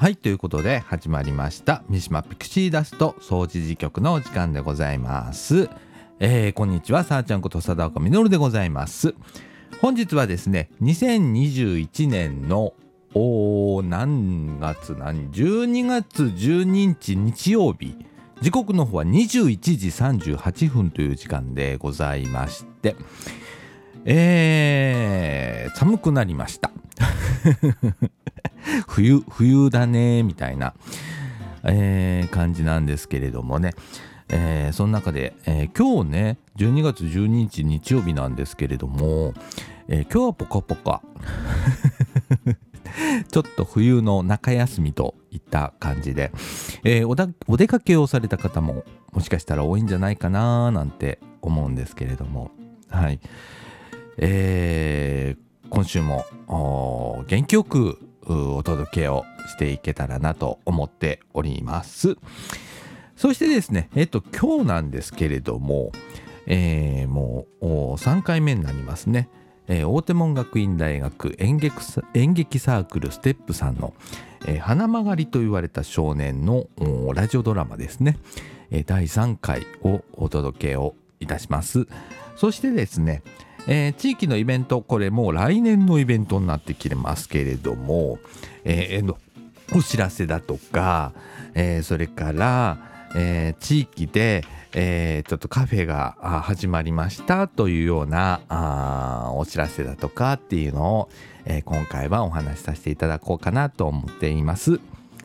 はいということで始まりました三島ピクシーダスト総除事局のお時間でございます、えー、こんにちはさあちゃんこと貞岡実でございます。本日はですね2021年のお何月何12月12日日曜日。時刻の方は21時38分という時間でございまして。えー、寒くなりました。冬冬だねみたいな、えー感じなんですけれどもね、えーその中で、えー今日ね12月12日日曜日なんですけれども、えー今日はポカポカ。ちょっと冬の中休みといった感じで、えーお出かけをされた方ももしかしたら多いんじゃないかななんて思うんですけれども。はい。えー今週も元気よくお届けをしていけたらなと思っております。そしてですねえっと今日なんですけれども、えーもう3回目になりますね。えー大手門学院大学演劇サークルステップさんの「えー花曲がりと言われた少年の」ラジオドラマですね、えー第3回をお届けをいたします。そしてですね、えー地域のイベントこれもう来年のイベントになってきてますけれども、えーのお知らせだとか、えーそれから、えー地域で、えーちょっとカフェが始まりましたというようなお知らせだとかっていうのを、えー今回はお話しさせていただこうかなと思っています、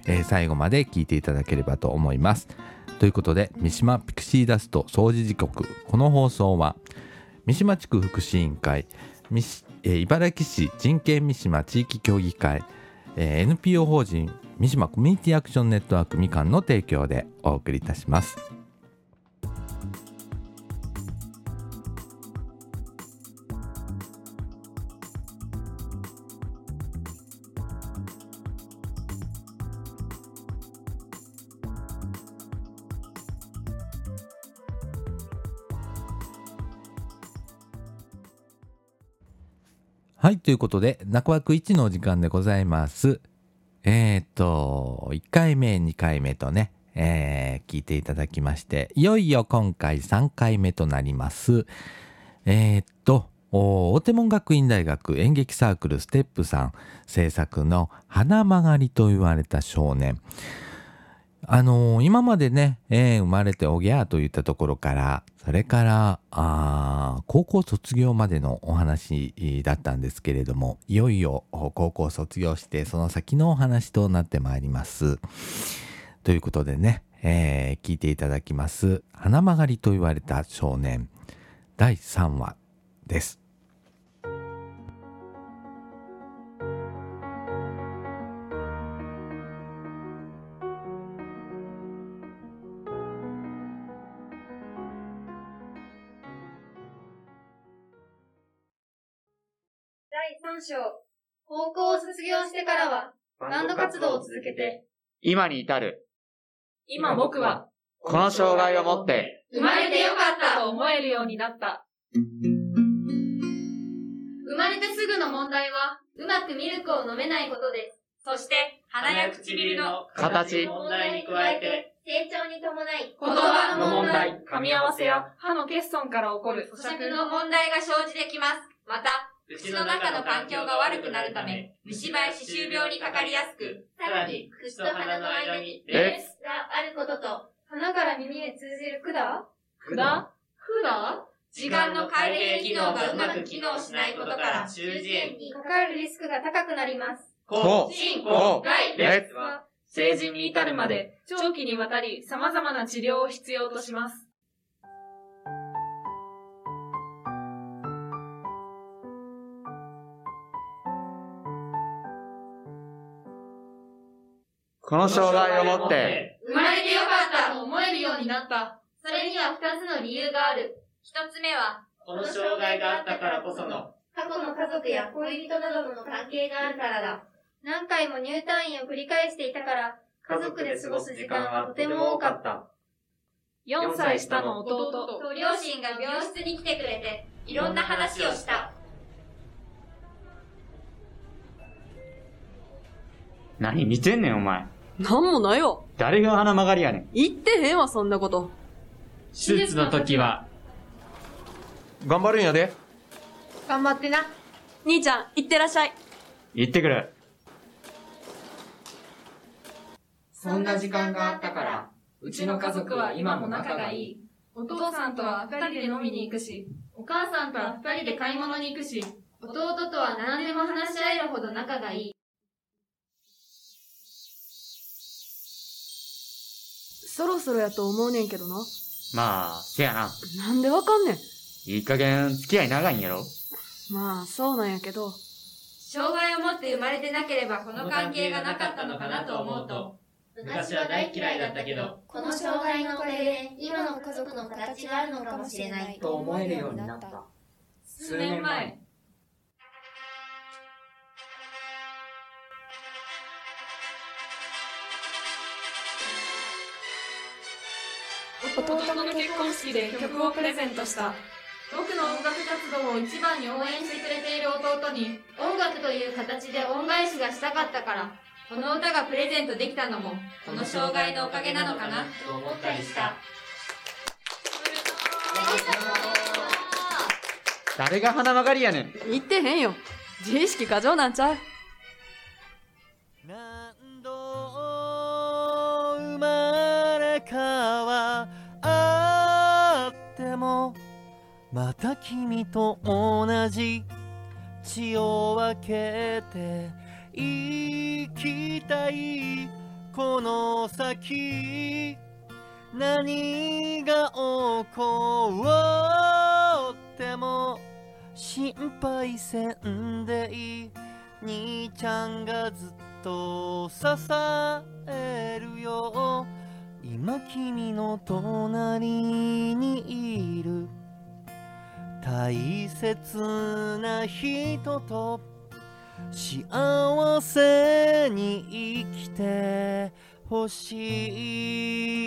えー最後まで聞いていただければと思います。ということで三島ピクシーダスト掃除時刻この放送は三島地区福祉委員会えー茨城市人権三島地域協議会、えー NPO 法人三島コミュニティアクションネットワークみかんの提供でお送りいたします。はい、ということで、中枠1のお時間でございます。えー、っと、1回目、2回目とね、えー聞いていただきまして、いよいよ今回3回目となります。えー、っと、お大手門学院大学演劇サークルステップさん制作の「花曲がりと言われた少年」あのー今までね、えー生まれておぎゃーといったところからそれからあ高校卒業までのお話だったんですけれどもいよいよ高校卒業してその先のお話となってまいります。ということでね、えー聞いていただきます「花曲がりと言われた少年」第3話です。校を卒業してからは、バンド活動を続けて、今に至る。今僕はこの障害をもって、生まれてよかったと思えるようになった。生まれてすぐの問題は、うまくミルクを飲めないことです。そして、鼻や唇の形問題に加えて、成長に伴い、言葉の問題、噛み合わせや歯の欠損から起こる咀嚼の問題が生じてきます。また、口の中の環境が悪くなるため、虫歯や歯周病にかかりやすく、さらに、口と鼻の間に、レスがあることと、鼻から耳へ通じる管？管？管？時間の改良機能がうまく機能しないことから、中耳炎にかかるリスクが高くなります。こ進こ来レッは、成人に至るまで長期にわたり様々な治療を必要とします。この障害をもって、生まれてよかったと思えるようになった。それには二つの理由がある。一つ目は、この障害があったからこその、過去の家族や恋人などとの関係があるからだ。何回も入退院を繰り返していたから、家族で過ごす時間はとても多かった。4歳下の弟。と両親が病室に来てくれて、いろんな話をした。何見てんねんお前。なんもないわ。誰が鼻曲がりやねん。言ってへんわ、そんなこと。手術の時は、頑張るんやで頑張ってな。兄ちゃん、行ってらっしゃい。行ってくる。そんな時間があったから、うちの家族は今も仲がいい。お父さんとは二人で飲みに行くし、お母さんとは二人で買い物に行くし、弟とは何でも話し合えるほど仲がいい。そろそろやと思うねんけどな。まあ、せやな。なんでわかんねん。いい加減付き合い長いんやろまあ、そうなんやけど。障害を持って生まれてなければこの関係がなかったのかなと思うと、昔は大嫌いだったけど、この障害のおかげで今の家族の形があるのかもしれないと思えるようになった。数年前、弟の結婚式で曲をプレゼントした。僕の音楽活動を一番に応援してくれている弟に、音楽という形で恩返しがしたかったから、この歌がプレゼントできたのも、この障害のおかげなのかな。と思ったりした。誰が鼻曲がりやねん。言ってへんよ。自意識過剰なんちゃう。何度生まれ変わまた君と同じ。血を分けて生きたいこの先。何が起こっても心配せんでいい。兄ちゃんがずっと支えるよ。今君の隣にいる。大切な人と幸せに生きてほしい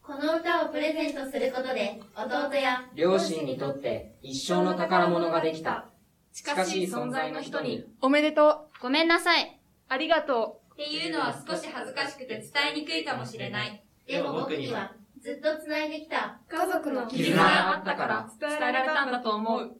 この歌をプレゼントすることで弟や両親にとって一生の宝物ができた。近しい存在の人に、おめでとごめんなさい。う。ありがとっていうのは少し恥ずかしくて伝えにくいかもしれない。でも僕にはずっと繋いできたう。家族の絆があったから、伝えられたんだと思う。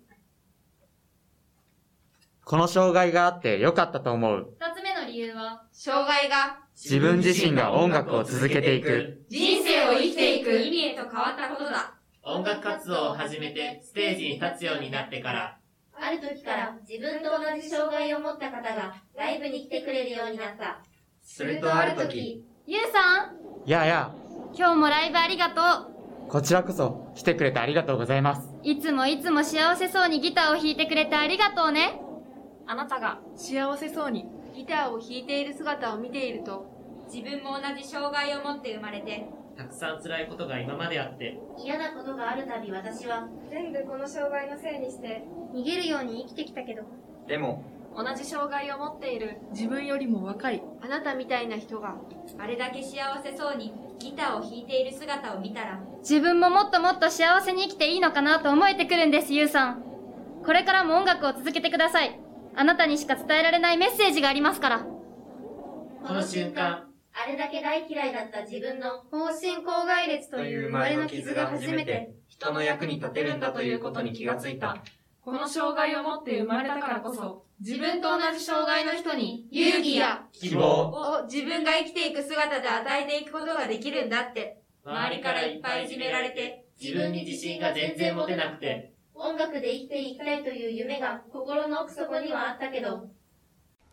この障害があってよかったと思う。二つ目の理由は、障害が自分自身が音楽を続けていく。人生を生きていく意味へと変わったことだ。音楽活動を始めてステージに立つようになってから、ある時から自分と同じ障害を持った方がライブに来てくれるようになったするとある時、ゆうさん、やあや今日もライブありがとう。あ、こちらこそ来てくれてありがとうございます。いつもいつも幸せそうにギターを弾いてくれてありがとうね。あなたが幸せそうに、ギターを弾いている姿を見ていると、自分も同じ障害を持って生まれて、たくさん辛いことが今まであって、嫌なことがあるたび私は全部この障害のせいにして逃げるように生きてきたけどでも、同じ障害を持っている自分よりも若いあなたみたいな人が、あれだけ幸せそうにギターを弾いている姿を見たら、自分ももっともっと幸せに生きていいのかなと思えてくるんです、ゆうさん。これからも音楽を続けてください。あなたにしか伝えられないメッセージがありますから。この瞬間、あれだけ大嫌いだった自分の方針口外列という生まれの傷が初めて人の役に立てるんだということに気がついた。この障害を持って生まれたからこそ、自分と同じ障害の人に勇気や希望。を自分が生きていく姿で与えていくことができるんだって、周りからいっぱいいじめられて、自分に自信が全然持てなくて、音楽で生きていきたいという夢が心の奥底にはあったけど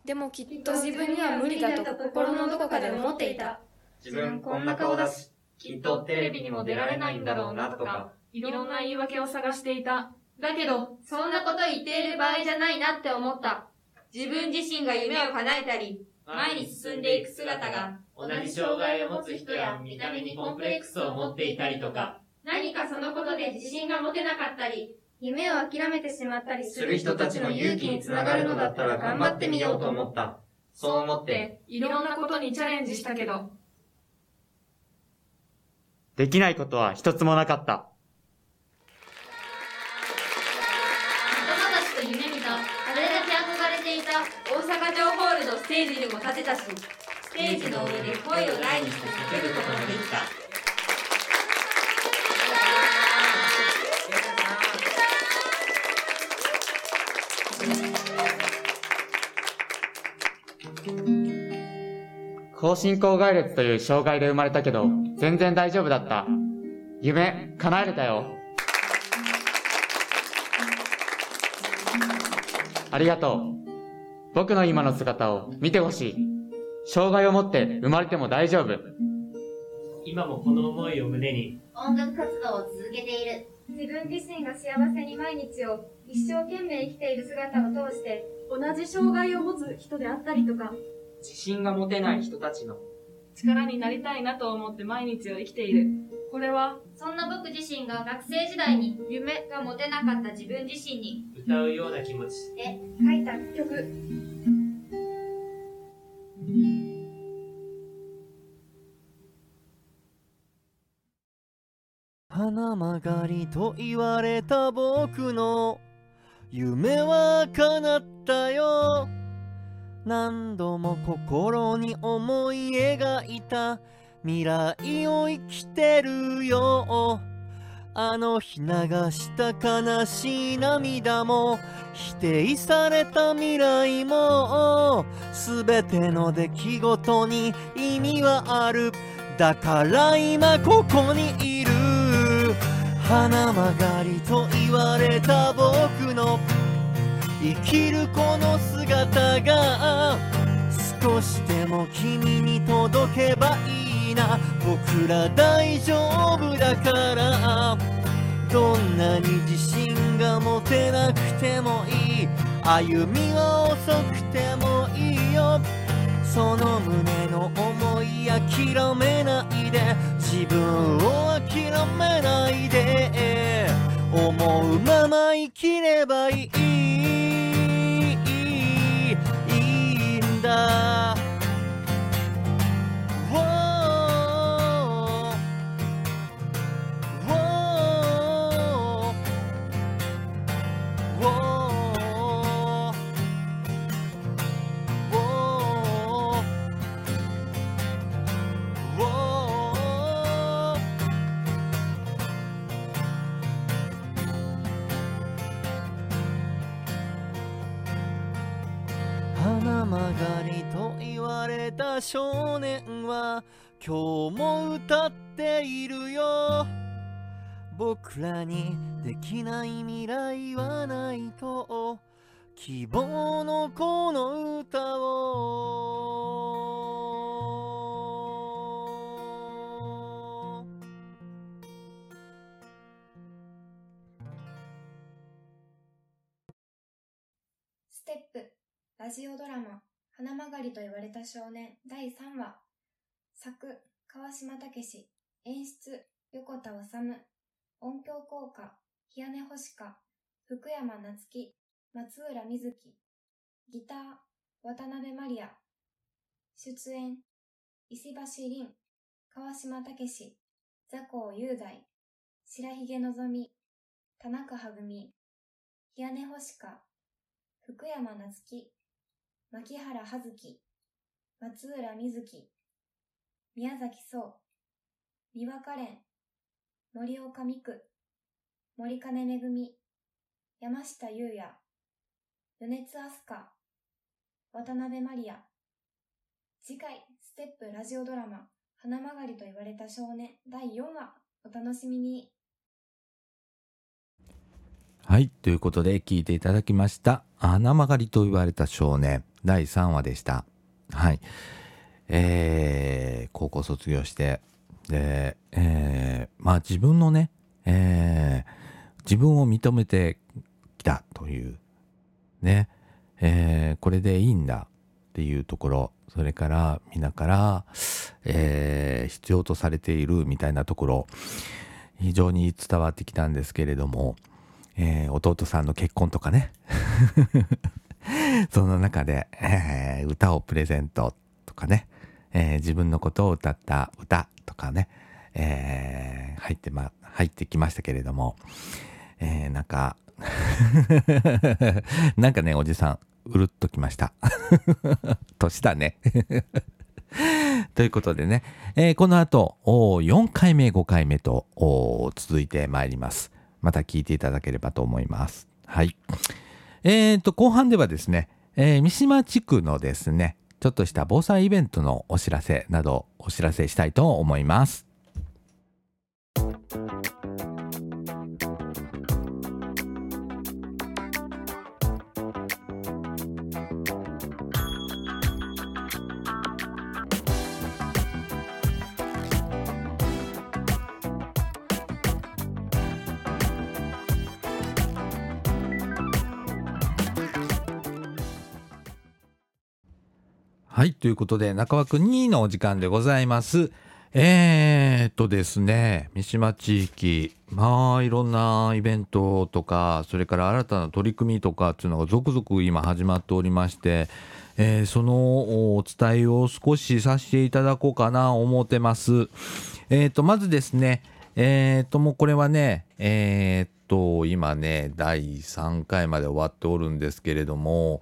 でもきっと自分には無理だと心のどこかで思っていた自分こんな顔だし、きっとテレビにも出られないんだろうなとか、いろんな言い訳を探していた。だけど、そんなこと言っている場合じゃないなって思った。自分自身が夢を叶えたり、前に進んでいく姿が、同じ障害を持つ人や見た目にコンプレックスを持っていたりとか、何かそのことで自信が持てなかったり、夢を諦めてしまったりする人たちの勇気につながるのだったら頑張ってみようと思った。そう思って、いろんなことにチャレンジしたけど、できないことは一つもなかった。仲間たちと夢見た、あれだけ憧れていた大阪城ホールのステージにも立てたし、ステージの上で声を大にして叫ぶこともできた。高進行外列という障害で生まれたけど、全然大丈夫だった。夢、叶えれたよ。ありがとう。僕の今の姿を見てほしい。障害を持って生まれても大丈夫。今もこの思いを胸に音楽活動を続けている。自分自身が幸せに毎日を一生懸命生きている姿を通して同じ障害を持つ人であったりとか自信が持てない人たちの力になりたいなと思って毎日を生きている。これはそんな僕自身が学生時代に夢が持てなかった自分自身に歌うような気持ち。で書いた曲。花曲がりと言われた僕の夢は叶ったよ何度も心に思い描いた未来を生きてるよ。あの日流した悲しい涙も否定された未来も全ての出来事に意味はある。だから今ここにいる。花曲がりと言われた僕の生きるこの姿が少しでも君に届けばいいな。僕ら大丈夫だから。どんなに自信が持てなくてもいい。歩みは遅くてもいいよ。その胸の思い諦めないで。自分を諦めないで。思うまま生きればいい。いた少年は今日も歌っているよ。僕らにできない未来はないと希望のこの歌を。ステップラジオドラマ。花曲がりと言われた少年第3話。作川島武史。演出横田治音響効果日屋根星香。福山夏樹。松浦瑞希。ギター渡辺マリア出演石橋凛。川島武史。座高雄大。白髭のぞみ。田中はぐみ。日屋根星香。福山夏樹。牧原葉月松浦瑞希宮崎壮三輪カレン森岡美久森金めぐみ山下優也米津飛鳥渡辺マリア次回ステップラジオドラマ花曲がりと言われた少年第4話お楽しみにはい。ということで聞いていただきました。花曲がりと言われた少年第3話でした。はい。えー、高校卒業して、で、えー、まあ自分のね、えー、自分を認めてきたという、ね、えー、これでいいんだっていうところ、それから皆から、えー、必要とされているみたいなところ、非常に伝わってきたんですけれども、えー弟さんの結婚とかね その中で、えー歌をプレゼントとかね、えー自分のことを歌った歌とかね、えー入ってま、入ってきましたけれども、えなんか、なんかね、おじさん、うるっときました。年だね。ということでね、えーこの後、お4回目、5回目と続いてまいります。また聞いていただければと思います。はい。えーと、後半ではですね、えー三島地区のですね、ちょっとした防災イベントのお知らせなどお知らせしたいと思います。はい、ということで、中枠2のお時間でございます。えーっとですね、三島地域、まあ、いろんなイベントとか、それから新たな取り組みとかっていうのが続々今始まっておりまして、えーそのお伝えを少しさせていただこうかな思ってます。えーっと、まずですね、えーっと、もうこれはね、えーっと、今ね、第3回まで終わっておるんですけれども、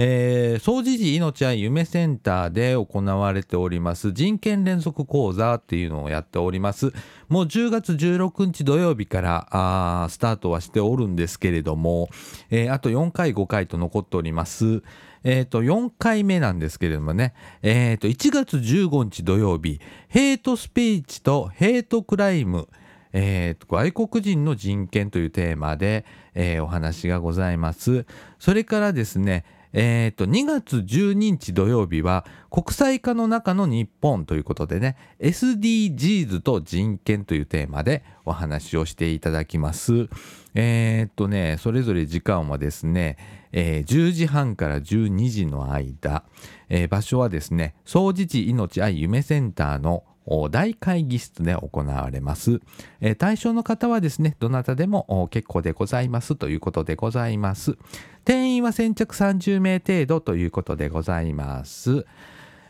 えー、総持寺命は夢センターで行われております人権連続講座っていうのをやっております。もう10月16日土曜日からスタートはしておるんですけれども、えーあと4回5回と残っております。えっ、と、4回目なんですけれどもね、えっ、と、1月15日土曜日、ヘイトスピーチとヘイトクライム、えー外国人の人権というテーマで、えーお話がございます。それからですね、えーと2月12日土曜日は国際化の中の日本ということでね SDGs と人権というテーマでお話をしていただきます。えーとねそれぞれ時間はですね、えー10時半から12時の間、えー場所はですね総持寺命愛夢センターの大会議室で行われます、えー対象の方はですねどなたでも結構でございますということでございます。定員は先着30名程度ということでございます。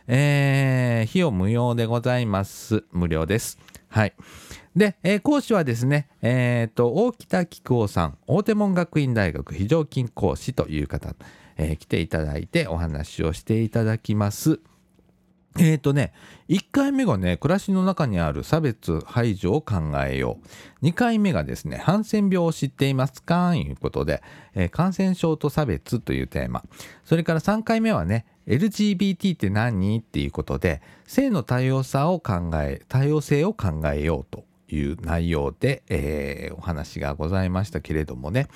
えー費用無料でございます。無料です。はい。で、えー講師はですね、えーと、大北紀久夫さん、大手門学院大学非常勤講師という方、えー来ていただいてお話をしていただきます。えーとね、1回目がね、暮らしの中にある差別排除を考えよう。2回目がですね、ハンセン病を知っていますか？ということで、えー感染症と差別というテーマ。それから3回目はね、LGBT って何？っていうことで、性の多様さを考え、多様性を考えようという内容で、えーお話がございましたけれどもね、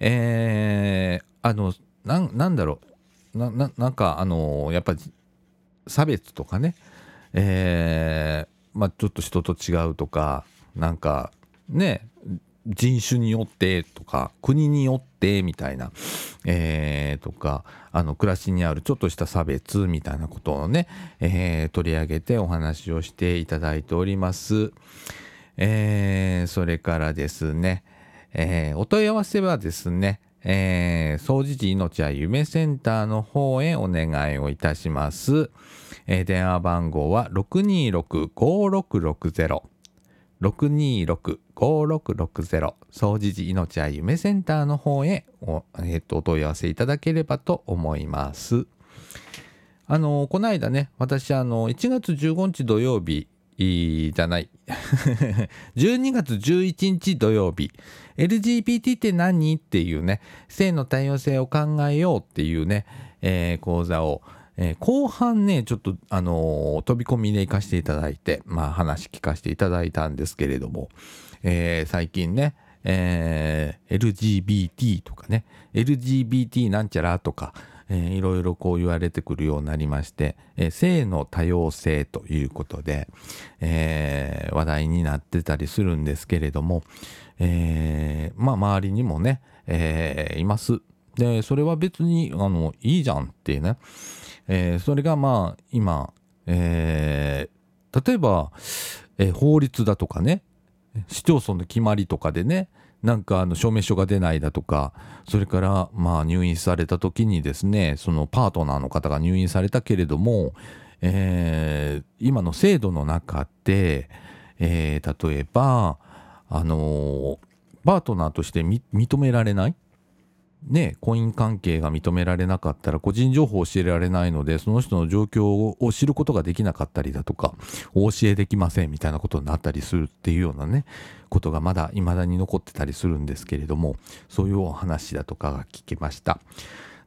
えーあの、なんなんだろう、なななんか、あのやっぱり差別とかね、えーまあ、ちょっと人と違うとかなんかね人種によってとか国によってみたいな、えーとかあの暮らしにあるちょっとした差別みたいなことをね、えー取り上げてお話をしていただいております。えーそれからですね、えーお問い合わせはですね、えー、総持寺命は夢センターの方へお願いをいたします。えー電話番号は626-5660。626-5660総持寺命は夢センターの方へお,、えーとお問い合わせいただければと思います。あのこの間ね私あの1月15日土曜日じゃない 12月11日土曜日 LGBT って何？っていうね性の多様性を考えようっていうね、えー講座を、えー後半ねちょっとあのー飛び込みで行かせていただいてまあ話聞かせていただいたんですけれども、えー最近ねえー LGBT とかね LGBT なんちゃらとか、えーいろいろこう言われてくるようになりまして、えー性の多様性ということで、えー話題になってたりするんですけれども、えーまあ周りにもね、えーいます。でそれは別にあのいいじゃんっていうね、えーそれがまあ今、えー例えば、えー法律だとかね市町村の決まりとかでねなんかあの証明書が出ないだとかそれからまあ入院された時にですねそのパートナーの方が入院されたけれども、えー今の制度の中で、えー例えば、あのーパートナーとして認められないね、婚姻関係が認められなかったら個人情報を教えられないのでその人の状況を知ることができなかったりだとかお教えできませんみたいなことになったりするっていうようなねことがまだ未だに残ってたりするんですけれどもそういうお話だとかが聞けました。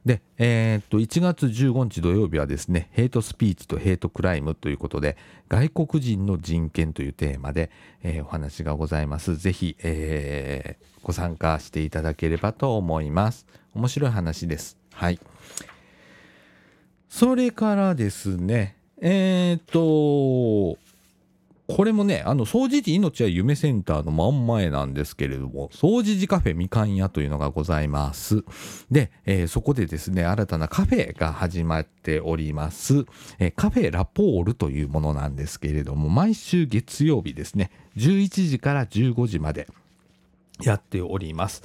で、えーっと1月15日土曜日はですねヘイトスピーチとヘイトクライムということで外国人の人権というテーマで、えーお話がございます。ぜひ、えーご参加していただければと思います。面白い話です。はい。それからですねえっとこれもね、あの、掃除時命は夢センターの真ん前なんですけれども、掃除時カフェみかん屋というのがございます。で、えーそこでですね、新たなカフェが始まっております。えーカフェラポールというものなんですけれども、毎週月曜日ですね、11時から15時までやっております。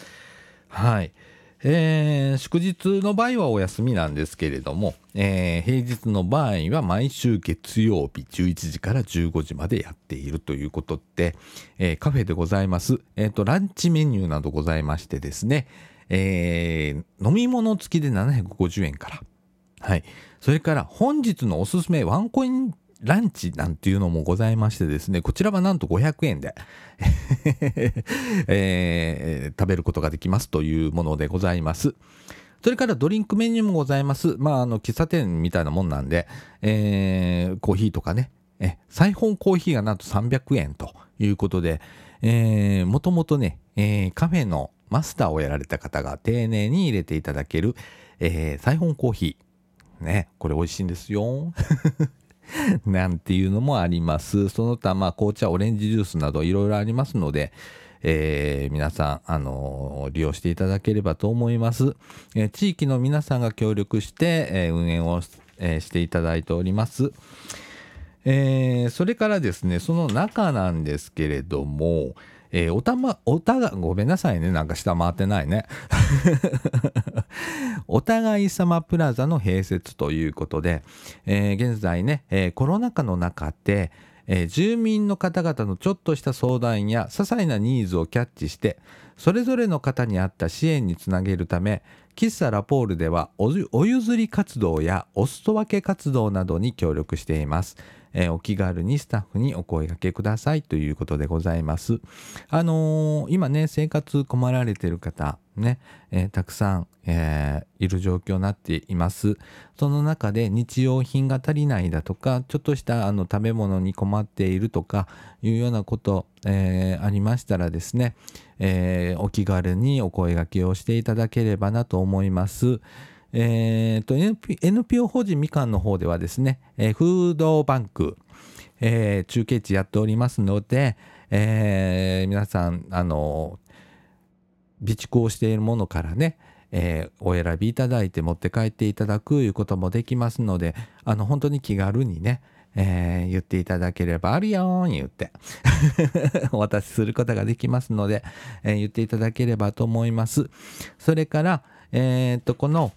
はい。えー祝日の場合はお休みなんですけれども、えー平日の場合は毎週月曜日11時から15時までやっているということで、えーカフェでございます。えっ、と、ランチメニューなどございましてですね、えー飲み物付きで750円から。はい。それから本日のおすすめワンコインランチなんていうのもございましてですね、こちらはなんと500円で、えー食べることができますというものでございます。それからドリンクメニューもございます。まあ、あの、喫茶店みたいなもんなんで、えーコーヒーとかね、え、サイフォンコーヒーがなんと300円ということで、えーもともとね、えーカフェのマスターをやられた方が丁寧に入れていただける、えーサイフォンコーヒー。ね、これ美味しいんですよ。なんていうのもあります。その他、まあ、紅茶、オレンジジュースなどいろいろありますので、えー皆さん、あのー利用していただければと思います。えー地域の皆さんが協力して、えー運営を、えーしていただいております。えーそれからですね、その中なんですけれども、えーおたま、おたが、ごめんなさいね、なんか下回ってないね。お互い様プラザの併設ということで、えー現在ね、えーコロナ禍の中で、えー住民の方々のちょっとした相談や些細なニーズをキャッチしてそれぞれの方に合った支援につなげるため喫茶ラポールではおお譲り活動やおすそ分け活動などに協力しています。えーお気軽にスタッフにお声掛けくださいということでございます。あのー今ね生活困られてる方ね、えーたくさん、えーいる状況になっています。その中で日用品が足りないだとかちょっとしたあの食べ物に困っているとかいうようなこと、えーありましたらですね、えーお気軽にお声掛けをしていただければなと思います。えーと NP NPO 法人みかんの方ではですね、えーフードバンク、えー中継地やっておりますので、えー皆さんあの備蓄をしているものからね、えーお選びいただいて持って帰っていただくいうこともできますのであの本当に気軽にね、えー言っていただければあるよーん言って お渡しすることができますので、えー言っていただければと思います。それからえーとこの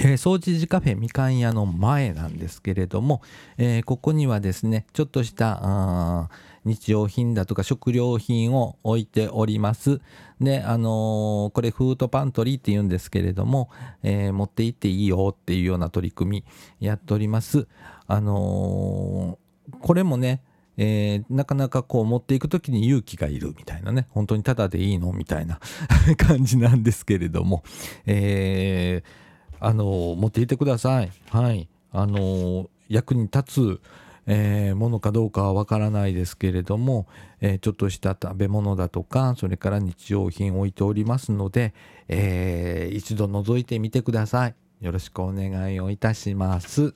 えー掃除時カフェみかん屋の前なんですけれども、えーここにはですねちょっとした日用品だとか食料品を置いております。であのーこれフードパントリーって言うんですけれども、え持って行っていいよっていうような取り組みやっております。あのこれもねえーなかなかこう持っていく時に勇気がいるみたいなね本当にただでいいのみたいな 感じなんですけれども、えーあの持っていてください。はい。あの役に立つ、えーものかどうかはわからないですけれども、えーちょっとした食べ物だとか、それから日用品置いておりますので、えー一度覗いてみてください。よろしくお願いをいたします。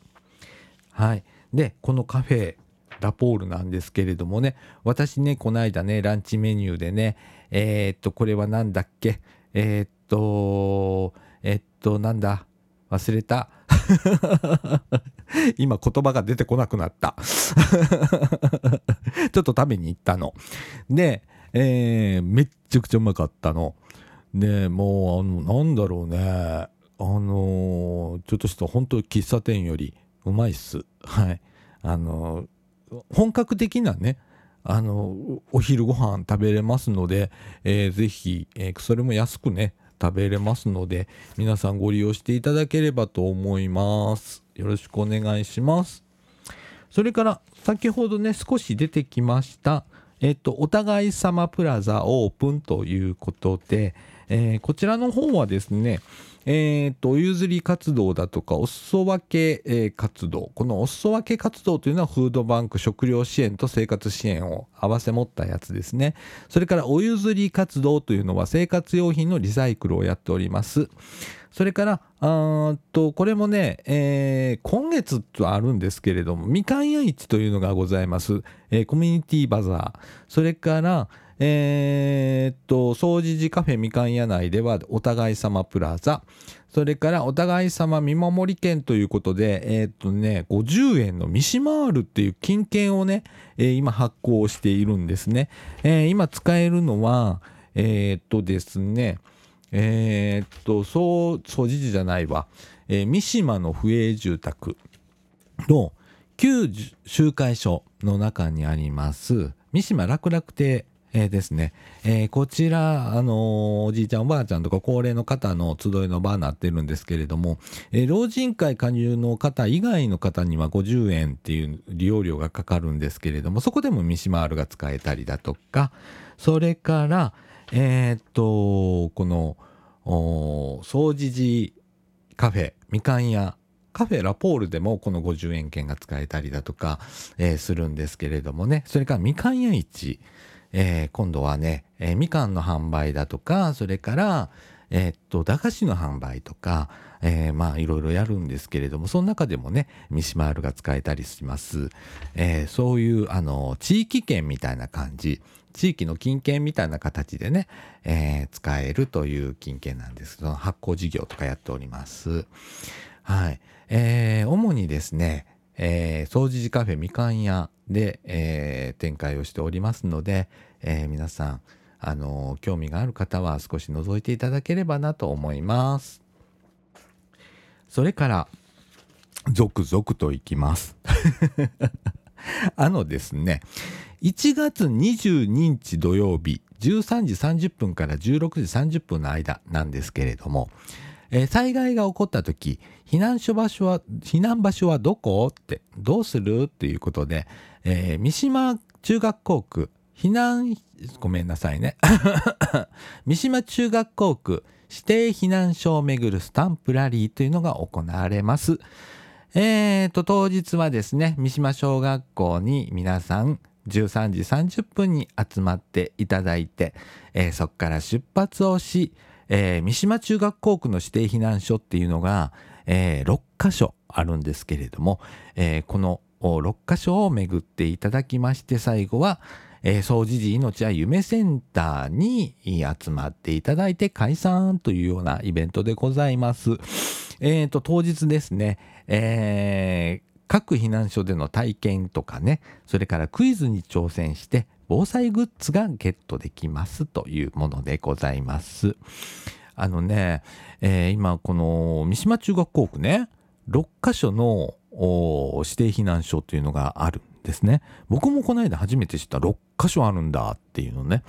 はい。で、このカフェ、ラポールなんですけれどもね、私ね、この間ね、ランチメニューでね、えーっと、これはなんだっけ？えーっと、えっと、なんだ？忘れた。今言葉が出てこなくなった。ちょっと食べに行ったの。で、えーめっちゃくちゃうまかったの。で、もう、あの、なんだろうね。あのーちょっとした本当喫茶店よりうまいっす。はい。あのー本格的なね、あのお昼ご飯食べれますので、えー、ぜひ、えー、それも安くね食べれますので皆さんご利用していただければと思います。よろしくお願いします。それから先ほどね少し出てきましたえっとお互い様プラザオープンということで、えー、こちらの方はですねえーと、お譲り活動だとかお裾分け、えー、活動。このお裾分け活動というのはフードバンク食料支援と生活支援を併せ持ったやつですね。それからお譲り活動というのは生活用品のリサイクルをやっております。それからあとこれもね、えー、今月とあるんですけれどもみかん屋市というのがございます、えー、コミュニティバザー。それからえー、っと、掃除時カフェみかん屋内ではお互い様プラザ、それからお互い様見守り券ということで、えー、っとね、50円のミシマールっていう金券をね、えー、今発行しているんですね。えー、今使えるのは、えー、っとですね、えっと、掃除時じゃないわ、え三島の府営住宅の旧集会所の中にあります三島楽楽亭えー、ですね、えー、こちら、あのー、おじいちゃんおばあちゃんとか高齢の方の集いの場になってるんですけれども、え老人会加入の方以外の方には50円っていう利用料がかかるんですけれどもそこでもミシマールが使えたりだとかそれからえっとこの掃除時カフェみかん屋カフェラポールでもこの50円券が使えたりだとか、えー、するんですけれどもね。それからみかん屋市。えー、今度はね、えー、みかんの販売だとかそれからえー、っと駄菓子の販売とか、えー、まあいろいろやるんですけれどもその中でもねミシマールが使えたりします、えー、そういうあの地域券みたいな感じ地域の金券みたいな形でね、えー、使えるという金券なんですその発行事業とかやっております。はい、えー、主にですねえー、掃除時カフェみかん屋で、えー、展開をしておりますので、えー、皆さん、あのー、興味がある方は少し覗いていただければなと思います。それから、続々といきます。あのですね、1月22日土曜日、13時30分から16時30分の間なんですけれども、えー、災害が起こった時避難所場所は避難場所はどこ？ってどうする？っていうことで、えー、三島中学校区避難ごめんなさいね。三島中学校区指定避難所をめぐるスタンプラリーというのが行われます。えーと当日はですね三島小学校に皆さん13時30分に集まっていただいて、えー、そこから出発をし、えー、三島中学校区の指定避難所っていうのが、えー、6箇所あるんですけれども、えー、この6箇所を巡っていただきまして最後は、えー、総持寺命は夢センターに集まっていただいて解散というようなイベントでございます。えーと、当日ですね、えー、各避難所での体験とかね、それからクイズに挑戦して防災グッズがゲットできますというものでございます。あのね、えー、今この三島中学校区ね、6カ所の指定避難所というのがあるんですね。僕もこの間初めて知った6カ所あるんだっていうのね。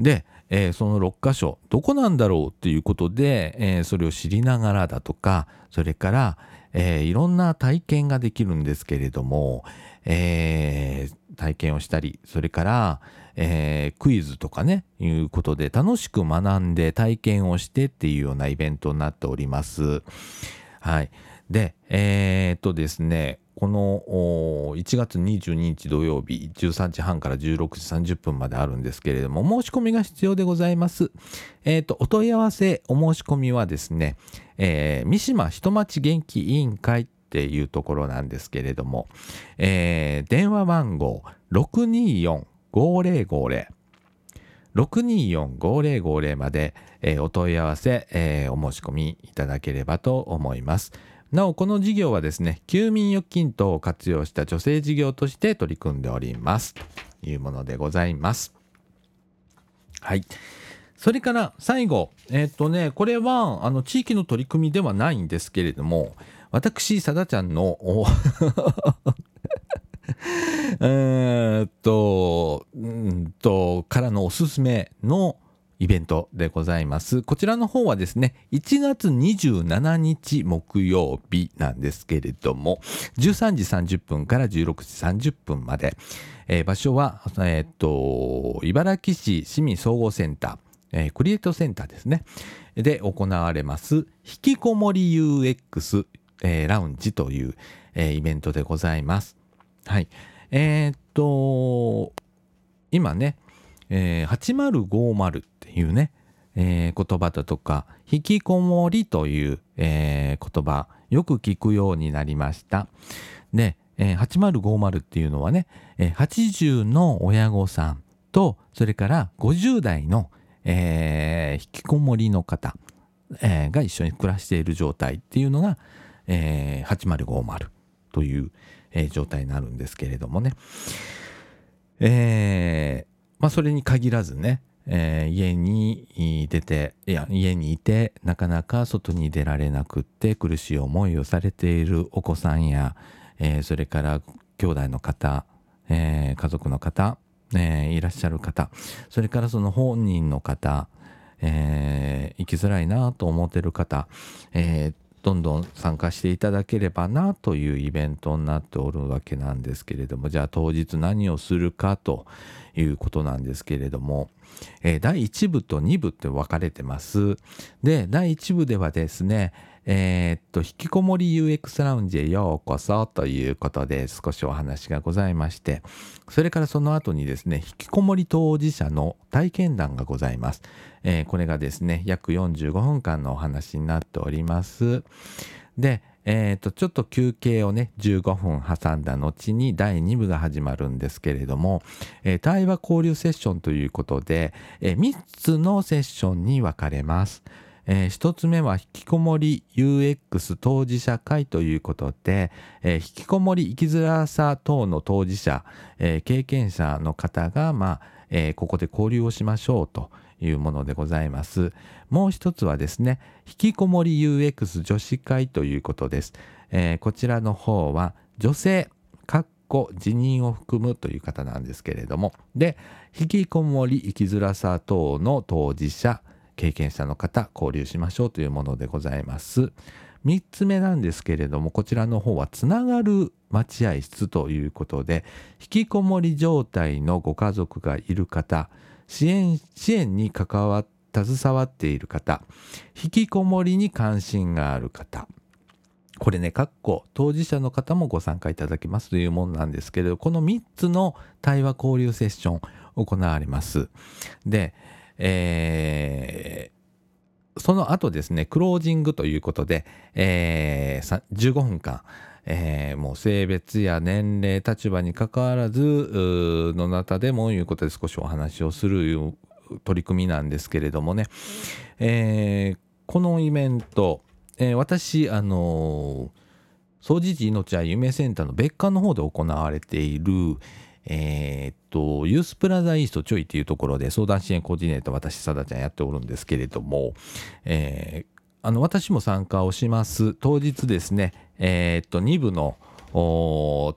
で、えー、その6箇所どこなんだろうっていうことで、えー、それを知りながらだとかそれから、えー、いろんな体験ができるんですけれども、え体験をしたりそれから、えクイズとかねいうことで楽しく学んで体験をしてっていうようなイベントになっております。はい、でえっとですねこの1月22日土曜日13時半から16時30分まであるんですけれども申し込みが必要でございます。えっ、ー、とお問い合わせお申し込みはですね、えー、三島人町元気委員会っていうところなんですけれども、えー、電話番号624-5050 624-5050まで、えー、お問い合わせ、えー、お申し込みいただければと思います。なおこの事業はですね休眠預金等を活用した女性事業として取り組んでおります。というものでございます。はい。それから最後えっ、とねこれはあの地域の取り組みではないんですけれども私さだちゃんの えっと、うんと、からのおすすめのイベントでございます。こちらの方はですね、1月27日木曜日なんですけれども、13時30分から16時30分まで、えー場所は、えーっと、茨城市市民総合センター、えークリエイトセンターですね。で行われます、引きこもり UX、えーラウンジという、えーイベントでございます。はい。えーっと、今ね、えー8050っていうね、えー言葉だとか、引きこもりという、えー言葉、よく聞くようになりました。で、えー8050っていうのはね、えー80の親御さんと、それから50代の、えー引きこもりの方、えーが一緒に暮らしている状態っていうのが、えー8050という、えー状態になるんですけれどもね。えーまあそれに限らずね、えー家に出て、いや、家にいて、なかなか外に出られなくって苦しい思いをされているお子さんや、えーそれから兄弟の方、えー家族の方、えーいらっしゃる方、それからその本人の方、えー生きづらいなと思ってる方、えーどんどん参加していただければなというイベントになっておるわけなんですけれどもじゃあ当日何をするかということなんですけれども、えー第1部と2部って分かれてます。で第1部ではですねえーっと引きこもり UX ラウンジへようこそということで少しお話がございましてそれからその後にですね引きこもり当事者の体験談がございます、えーこれがですね約45分間のお話になっておりますでえーとちょっと休憩をね15分挟んだ後に第2部が始まるんですけれども、えー対話交流セッションということで、え3つのセッションに分かれます。えー一つ目は引きこもり UX 当事者会ということで、えー引きこもり生きづらさ等の当事者、えー経験者の方が、まあえーここで交流をしましょうというものでございます。もう一つはですね、引きこもり UX 女子会ということです。えーこちらの方は女性、かっこ辞任を含むという方なんですけれども、で、引きこもり生きづらさ等の当事者、経験者の方、交流しましょうというものでございます。3つ目なんですけれども、こちらの方はつながる待合室ということで、引きこもり状態のご家族がいる方、支援支援に関わ携わっている方、引きこもりに関心がある方、これね、かっこ当事者の方もご参加いただけますというものなんですけれど、この3つの対話交流セッション行われます。で、えーその後ですね、クロージングということで、えー15分間、えーもう性別や年齢、立場に関わらず、うーどなたでもいうことで少しお話をする取り組みなんですけれどもね、えーこのイベント、えー私、あのー、総持寺命は夢センターの別館の方で行われている、えーっと、ユースプラザイーストちょいっていうところで相談支援コーディネーター私、さだちゃんやっておるんですけれども、えーあの、私も参加をします。当日ですね、えーっと、2部の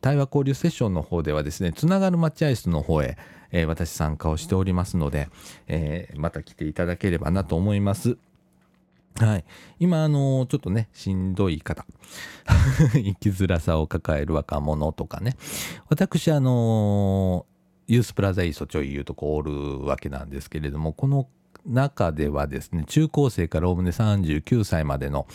対話交流セッションの方ではですね、つながる待合室の方へ、えー私参加をしておりますので、えーまた来ていただければなと思います。はい。今、あのちょっとね、しんどい方、生きづらさを抱える若者とかね、私、あのユースプラザイーストちょいいうとこおるわけなんですけれども、この中ではですね、中高生からおおむね39歳までの、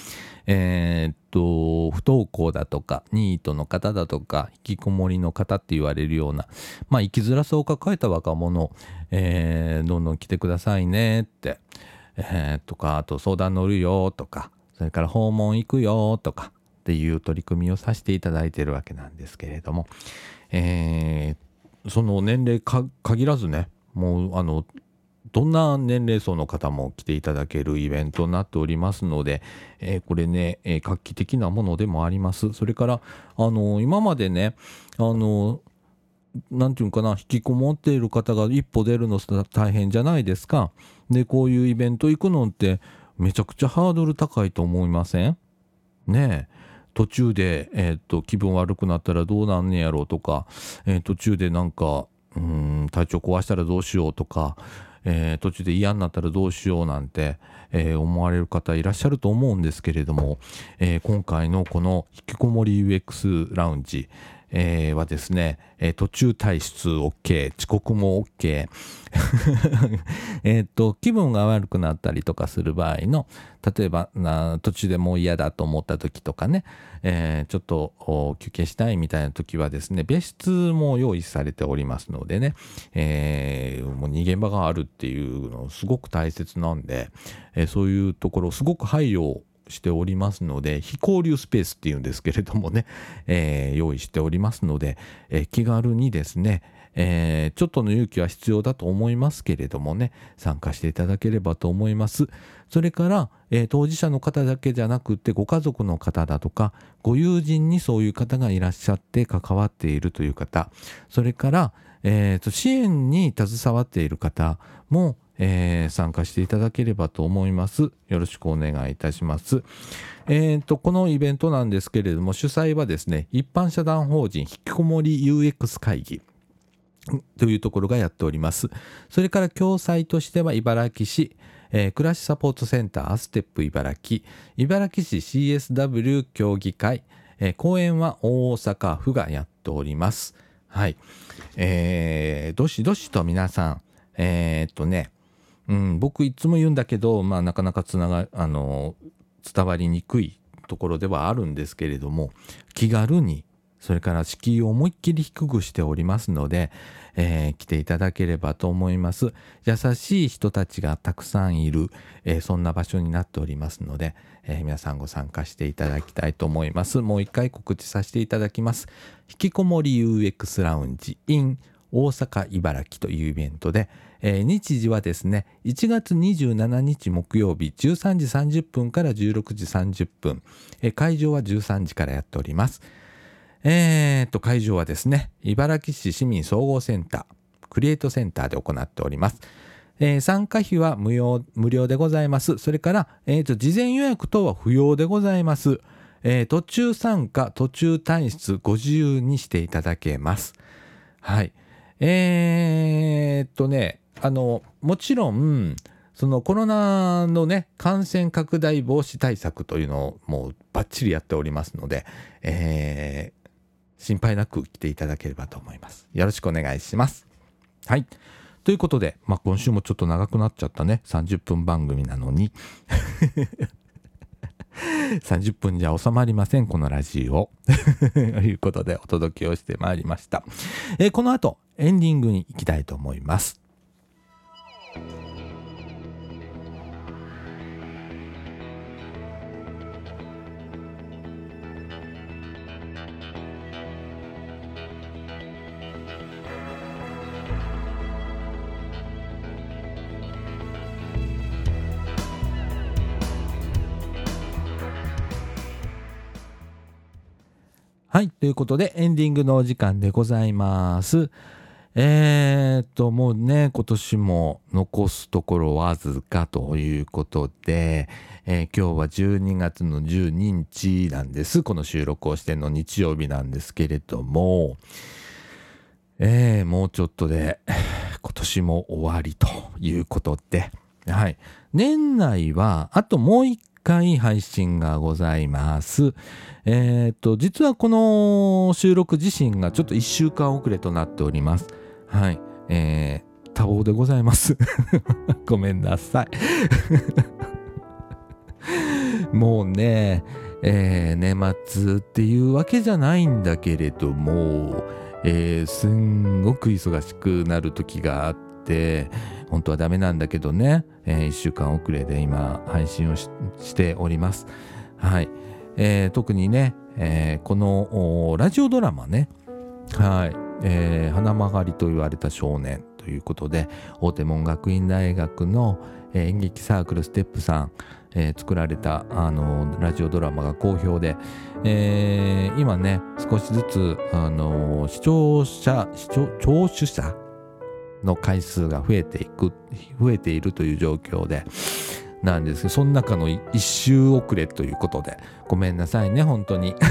えーっと、不登校だとか、ニートの方だとか、引きこもりの方って言われるような、まあ、生きづらさを抱えた若者、えーどんどん来てくださいねって、えーとか、あと相談乗るよとか、それから訪問行くよとかっていう取り組みをさせていただいてるわけなんですけれども、えーその年齢限らずね、もうあの、どんな年齢層の方も来ていただけるイベントになっておりますので、えーこれね、えー画期的なものでもあります。それから、あの今までね、あのなんていうのかな、引きこもっている方が一歩出るの大変じゃないですか。で、こういうイベント行くのってめちゃくちゃハードル高いと思いません？ねえ。途中で、えー、と気分悪くなったらどうなんねやろうとか、えー途中でなんかうん体調壊したらどうしようとか、えー途中で嫌になったらどうしようなんて、えー思われる方いらっしゃると思うんですけれども、えー今回のこの引きこもり UX ラウンジ、えーはですね、えー途中退出 OK 遅刻も OK えっと気分が悪くなったりとかする場合の例えばな途中でもう嫌だと思った時とかね、えーちょっと休憩したいみたいな時はですね別室も用意されておりますのでね、えーもう逃げ場があるっていうのすごく大切なんで、えーそういうところすごく配慮しておりますので非交流スペースっていうんですけれどもね、えー用意しておりますので、えー気軽にですね、えーちょっとの勇気は必要だと思いますけれどもね参加していただければと思います。それから、えー当事者の方だけじゃなくてご家族の方だとかご友人にそういう方がいらっしゃって関わっているという方それから、えーと支援に携わっている方も、えー参加していただければと思いますよろしくお願いいたしますえーとこのイベントなんですけれども主催はですね一般社団法人引きこもり UX 会議というところがやっております。それから共催としては茨城市、えー暮らしサポートセンターアステップ茨城、茨城市 CSW 協議会、えー講演は大阪府がやっております。はい。えーどしどしと皆さん、えーっとね、うん、僕いつも言うんだけど、まあなかなかつなが、あの、伝わりにくいところではあるんですけれども、気軽にそれから敷居を思いっきり低くしておりますので、えー来ていただければと思います。優しい人たちがたくさんいる、えーそんな場所になっておりますので、えー皆さんご参加していただきたいと思います。もう一回告知させていただきます。引きこもり UX ラウンジ in 大阪茨城というイベントで、えー日時はですね1月27日木曜日13時30分から16時30分、えー会場は13時からやっております。えー、と会場はですね茨城市市民総合センタークリエイトセンターで行っております。えー参加費は無料無料でございます。それから、えーと事前予約等は不要でございます。えー途中参加、途中退出、ご自由にしていただけます。はい。えーっとね、あの、もちろん、そのコロナのね、感染拡大防止対策というのをもうバッチリやっておりますので、え心配なく来ていただければと思います。よろしくお願いします。はい。ということで、まあ、今週もちょっと長くなっちゃったね。30分番組なのに。30分じゃ収まりません、このラジオ。と いうことで、お届けをしてまいりました。えーこの後、エンディングに行きたいと思います。はい。ということで、エンディングのお時間でございます。えーっと、もうね、今年も残すところわずかということで、えー今日は12月の12日なんです。この収録をしての日曜日なんですけれども、えーもうちょっとで今年も終わりということで、はい。年内はあともう一回配信がございます。えーと、実はこの収録自身がちょっと1週間遅れとなっております。はい。えー、多忙でございます。ごめんなさい。もうね、えー年末っていうわけじゃないんだけれども、えーすんごく忙しくなる時があって、本当はダメなんだけどね、え1週間遅れで今配信をししております。はい。えー特にね、えーこのラジオドラマね、はい、えー花曲がりと言われた少年ということで、大手門学院大学の、演劇サークルステップさん、えー作られたあのラジオドラマが好評で、えー今ね少しずつあの視聴者視聴聴取者の回数が増えていく増えているという状況でなんですけどその中の1周遅れということで。ごめんなさいね本当に。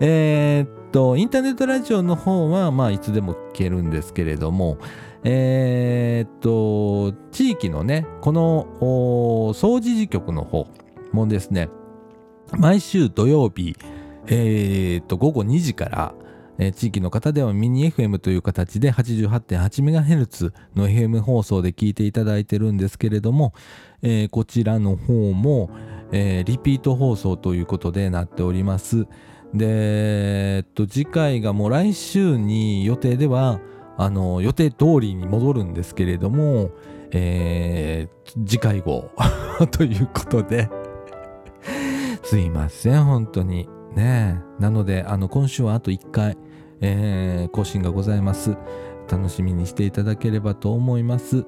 えっとインターネットラジオの方はまあいつでも聞けるんですけれどもえっと地域のねこのお掃除時局の方もですね毎週土曜日えっと午後2時からえ地域の方ではミニ FM という形で 88.8MHz の FM 放送で聞いていただいてるんですけれども、えーこちらの方も、えーリピート放送ということでなっております。で、えっと、次回がもう来週に予定では、あの、予定通りに戻るんですけれども、えー次回号 ということで、すいません、本当に。ねえ。なので、あの、今週はあと1回、えー更新がございます。楽しみにしていただければと思います。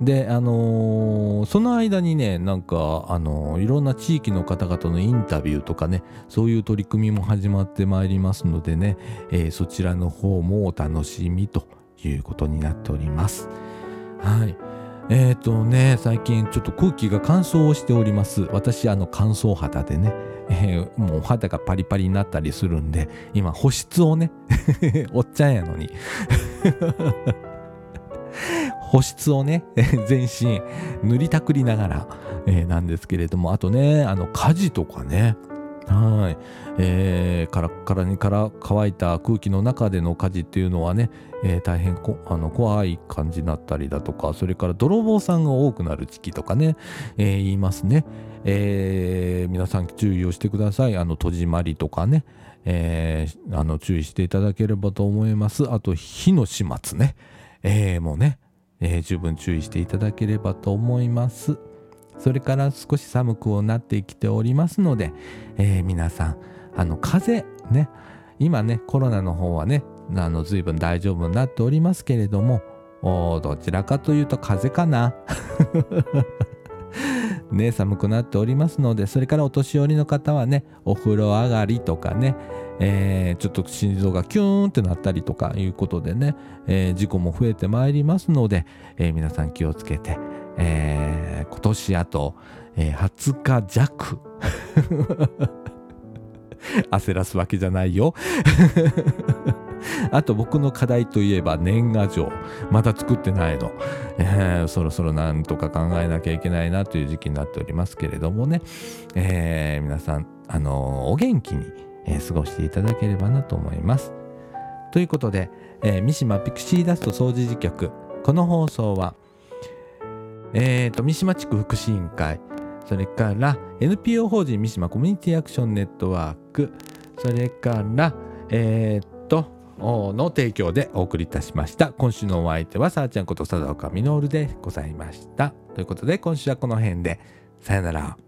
で、あのーその間にね、なんか、あのーいろんな地域の方々のインタビューとかね、そういう取り組みも始まってまいりますのでね、えーそちらの方もお楽しみということになっております。はい。えっ、とね、最近ちょっと空気が乾燥しております。私、あの、乾燥肌でね、え ーもうお肌がパリパリになったりするんで、今保湿をね、おっちゃんやのに、保湿をね、全身塗りたくりながら、えーなんですけれども、あとね、あの、火事とかね、はい、えーカラッカラにから乾いた空気の中での火事っていうのはね、えー大変こあの怖い感じになったりだとかそれから泥棒さんが多くなる時期とかね、えー言いますね、えー皆さん注意をしてください。あの戸締まりとかね、えーあの注意していただければと思います。あと火の始末ね、えーもうね、えー十分注意していただければと思います。それから少し寒くなってきておりますので、えー皆さんあの風ね。今ねコロナの方はねあの随分大丈夫になっておりますけれどもおどちらかというと風邪かな。ね寒くなっておりますのでそれからお年寄りの方はねお風呂上がりとかねえーちょっと心臓がキューンってなったりとかいうことでね、えー事故も増えてまいりますので、えー皆さん気をつけて、え今年あと、え20日弱 焦らすわけじゃないよ。あと僕の課題といえば年賀状。まだ作ってないの、えーそろそろなんとか考えなきゃいけないなという時期になっておりますけれどもね、えー皆さん、あのーお元気に、え過ごしていただければなと思います。ということで、え三島ピクシーダスト掃除事局。この放送はえー、と三島地区福祉委員会。それから NPO 法人三島コミュニティアクションネットワーク。それからえー、の提供でお送りいたしました。今週のお相手はさあちゃんこと佐岡実でございました。ということで今週はこの辺で。さよなら。